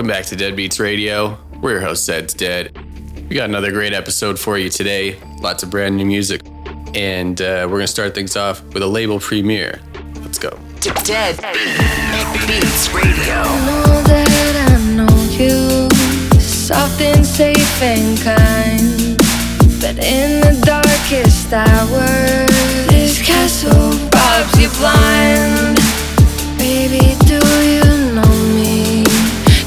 Welcome back to Dead Beats Radio. We're your host, Zed's Dead. We got another great episode for you today. Lots of brand new music. And uh, we're going to start things off with a label premiere. Let's go. Dead Beats Radio. know that I know you, soft and safe and kind. But in the darkest hour, this castle robs you blind. Baby,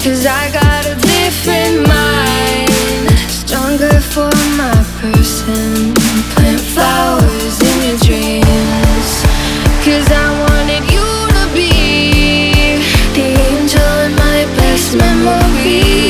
Cause I got a different mind, stronger for my person. Plant flowers in your dreams. Cause I wanted you to be the angel in my best memory.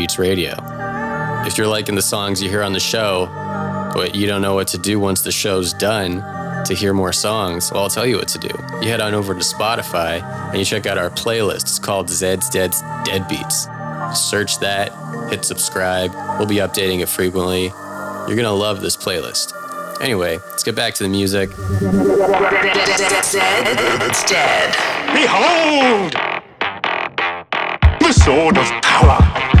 Beats Radio. If you're liking the songs you hear on the show, but you don't know what to do once the show's done to hear more songs, well, I'll tell you what to do. You head on over to Spotify and you check out our playlist. It's called Zed's Dead's Dead Beats. Search that, hit subscribe. We'll be updating it frequently. You're going to love this playlist. Anyway, let's get back to the music. It's dead. Behold! The sword of power.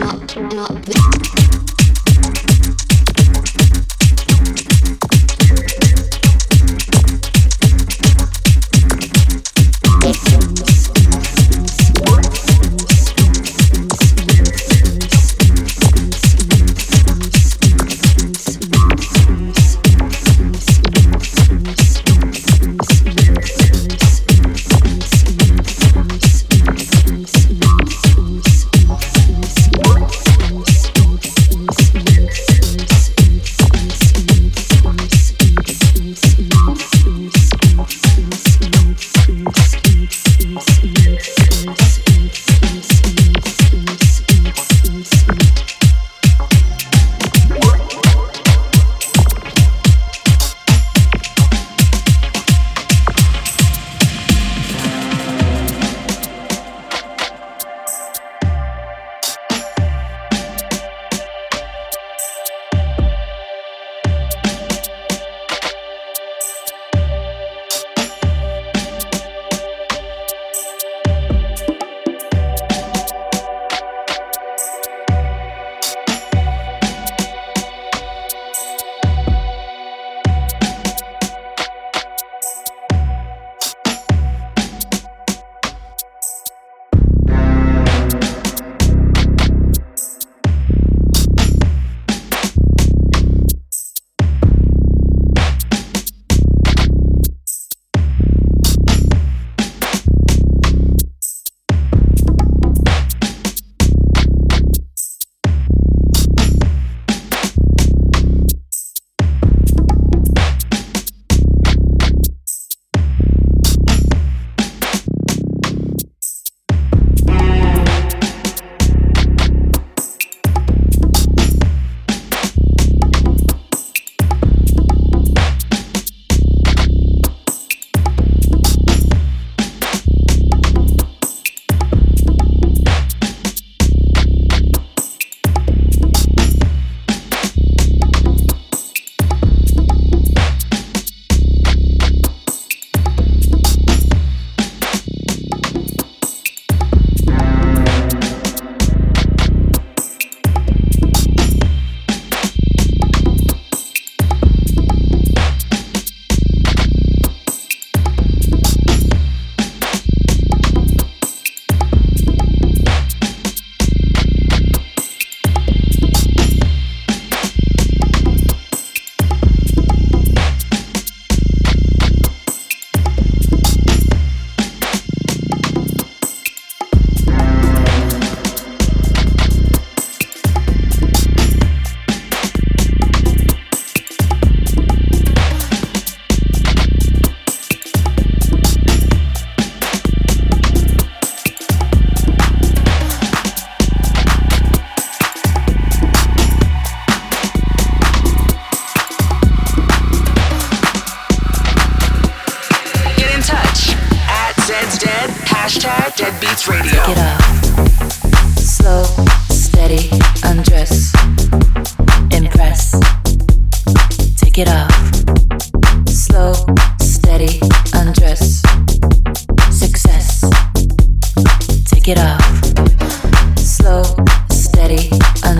not, not, not.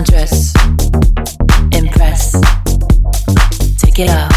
It's late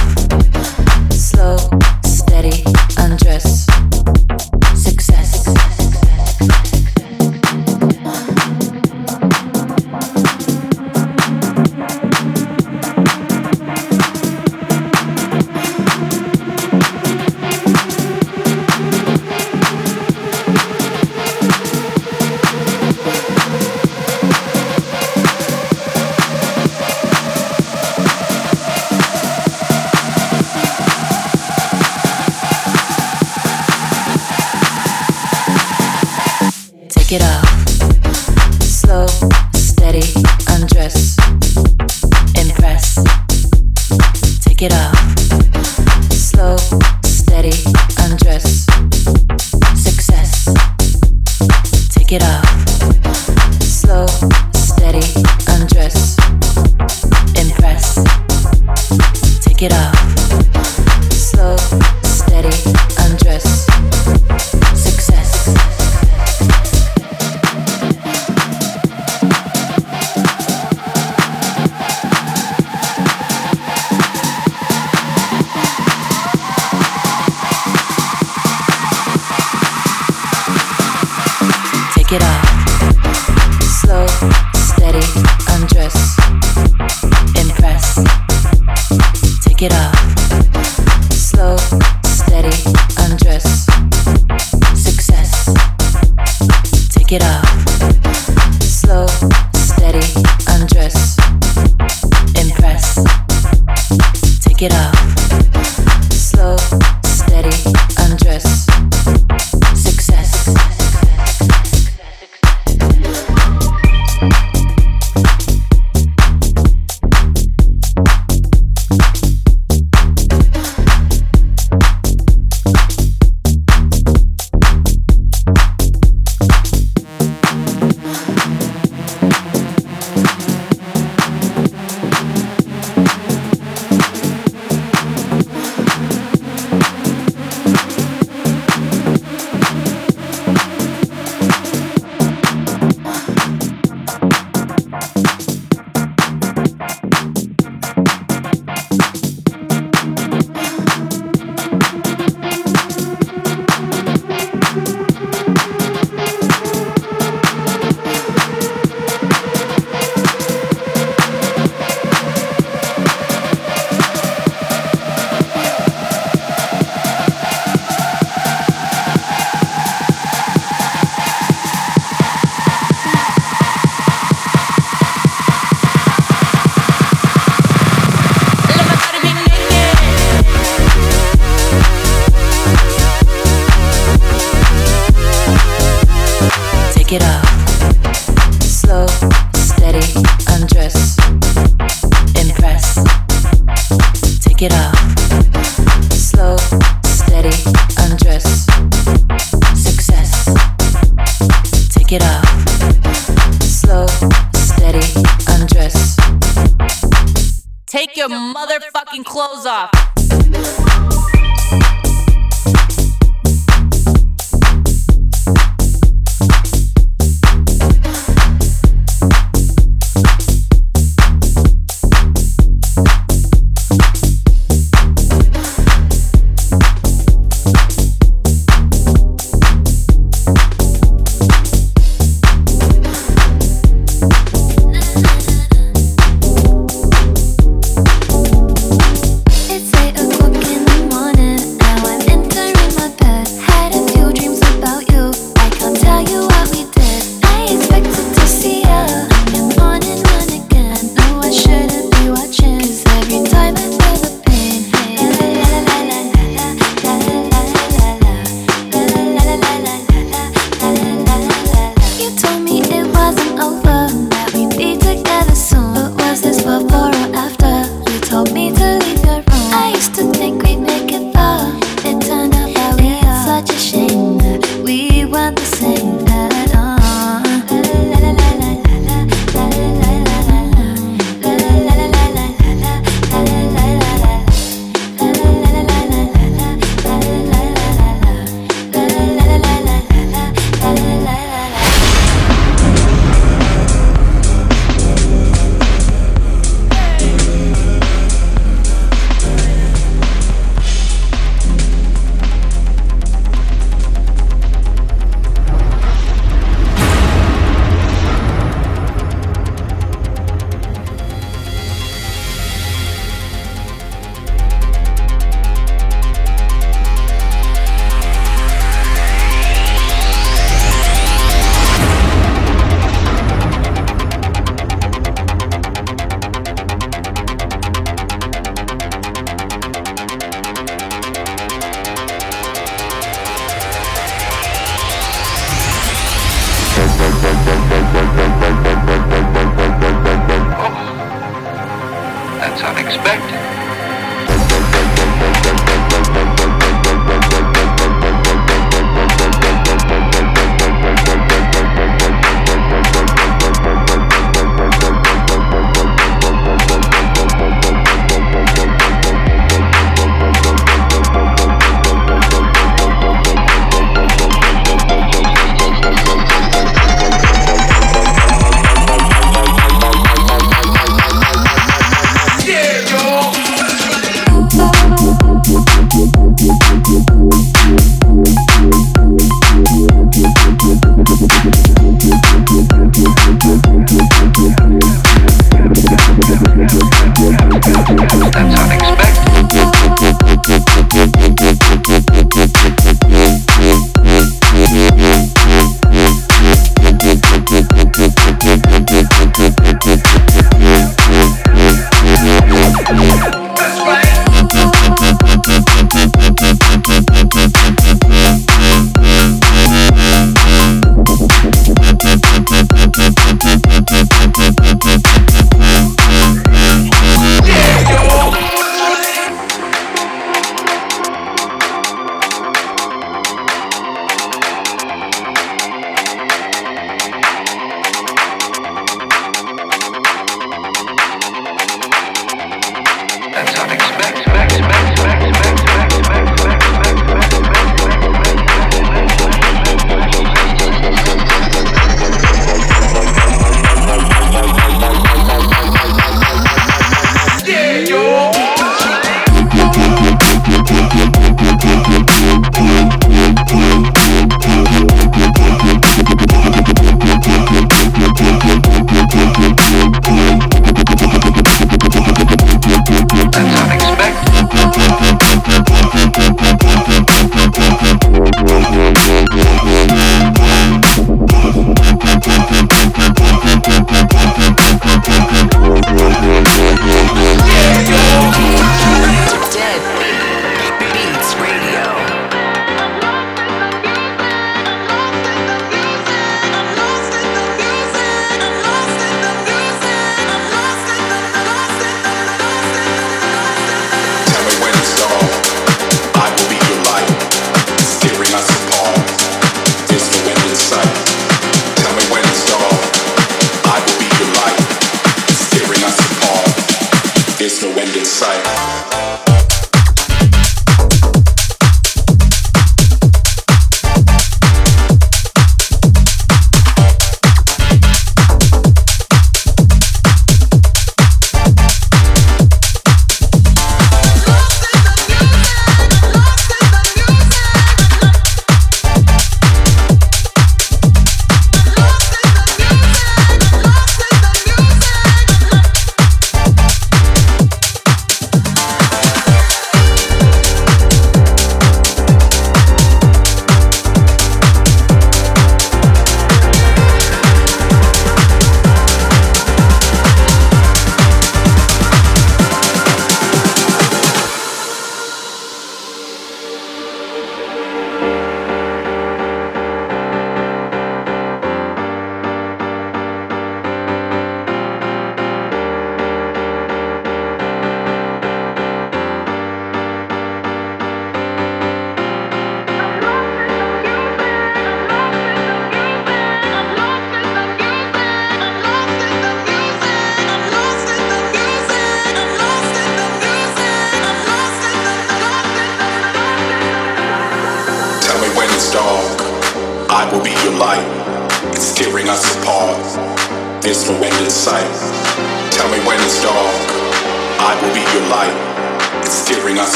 music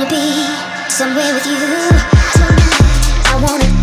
wanna be somewhere with you tonight. I wanna.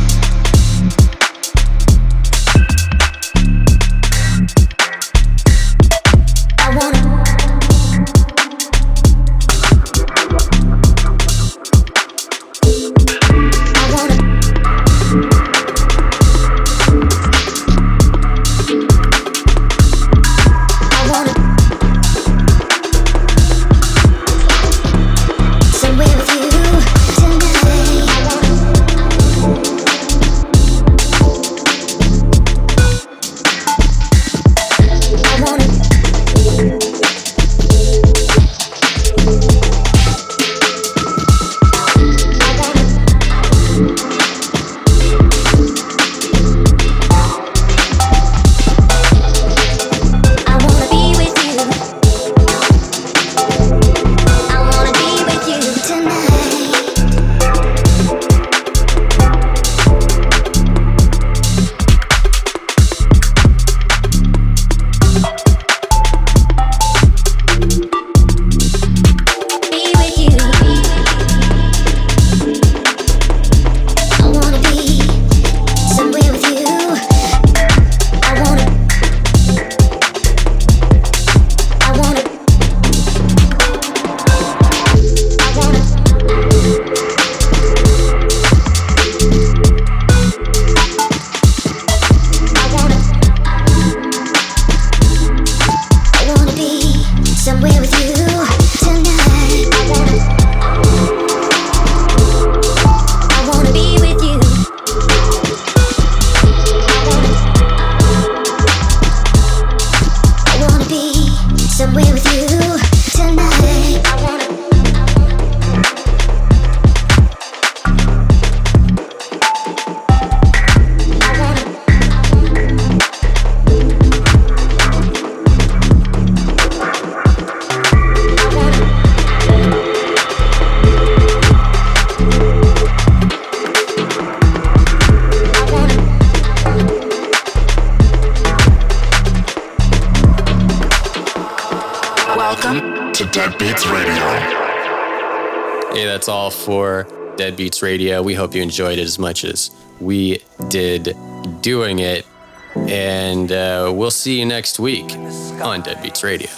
Beats Radio. We hope you enjoyed it as much as we did doing it. And uh, we'll see you next week on Deadbeats Radio.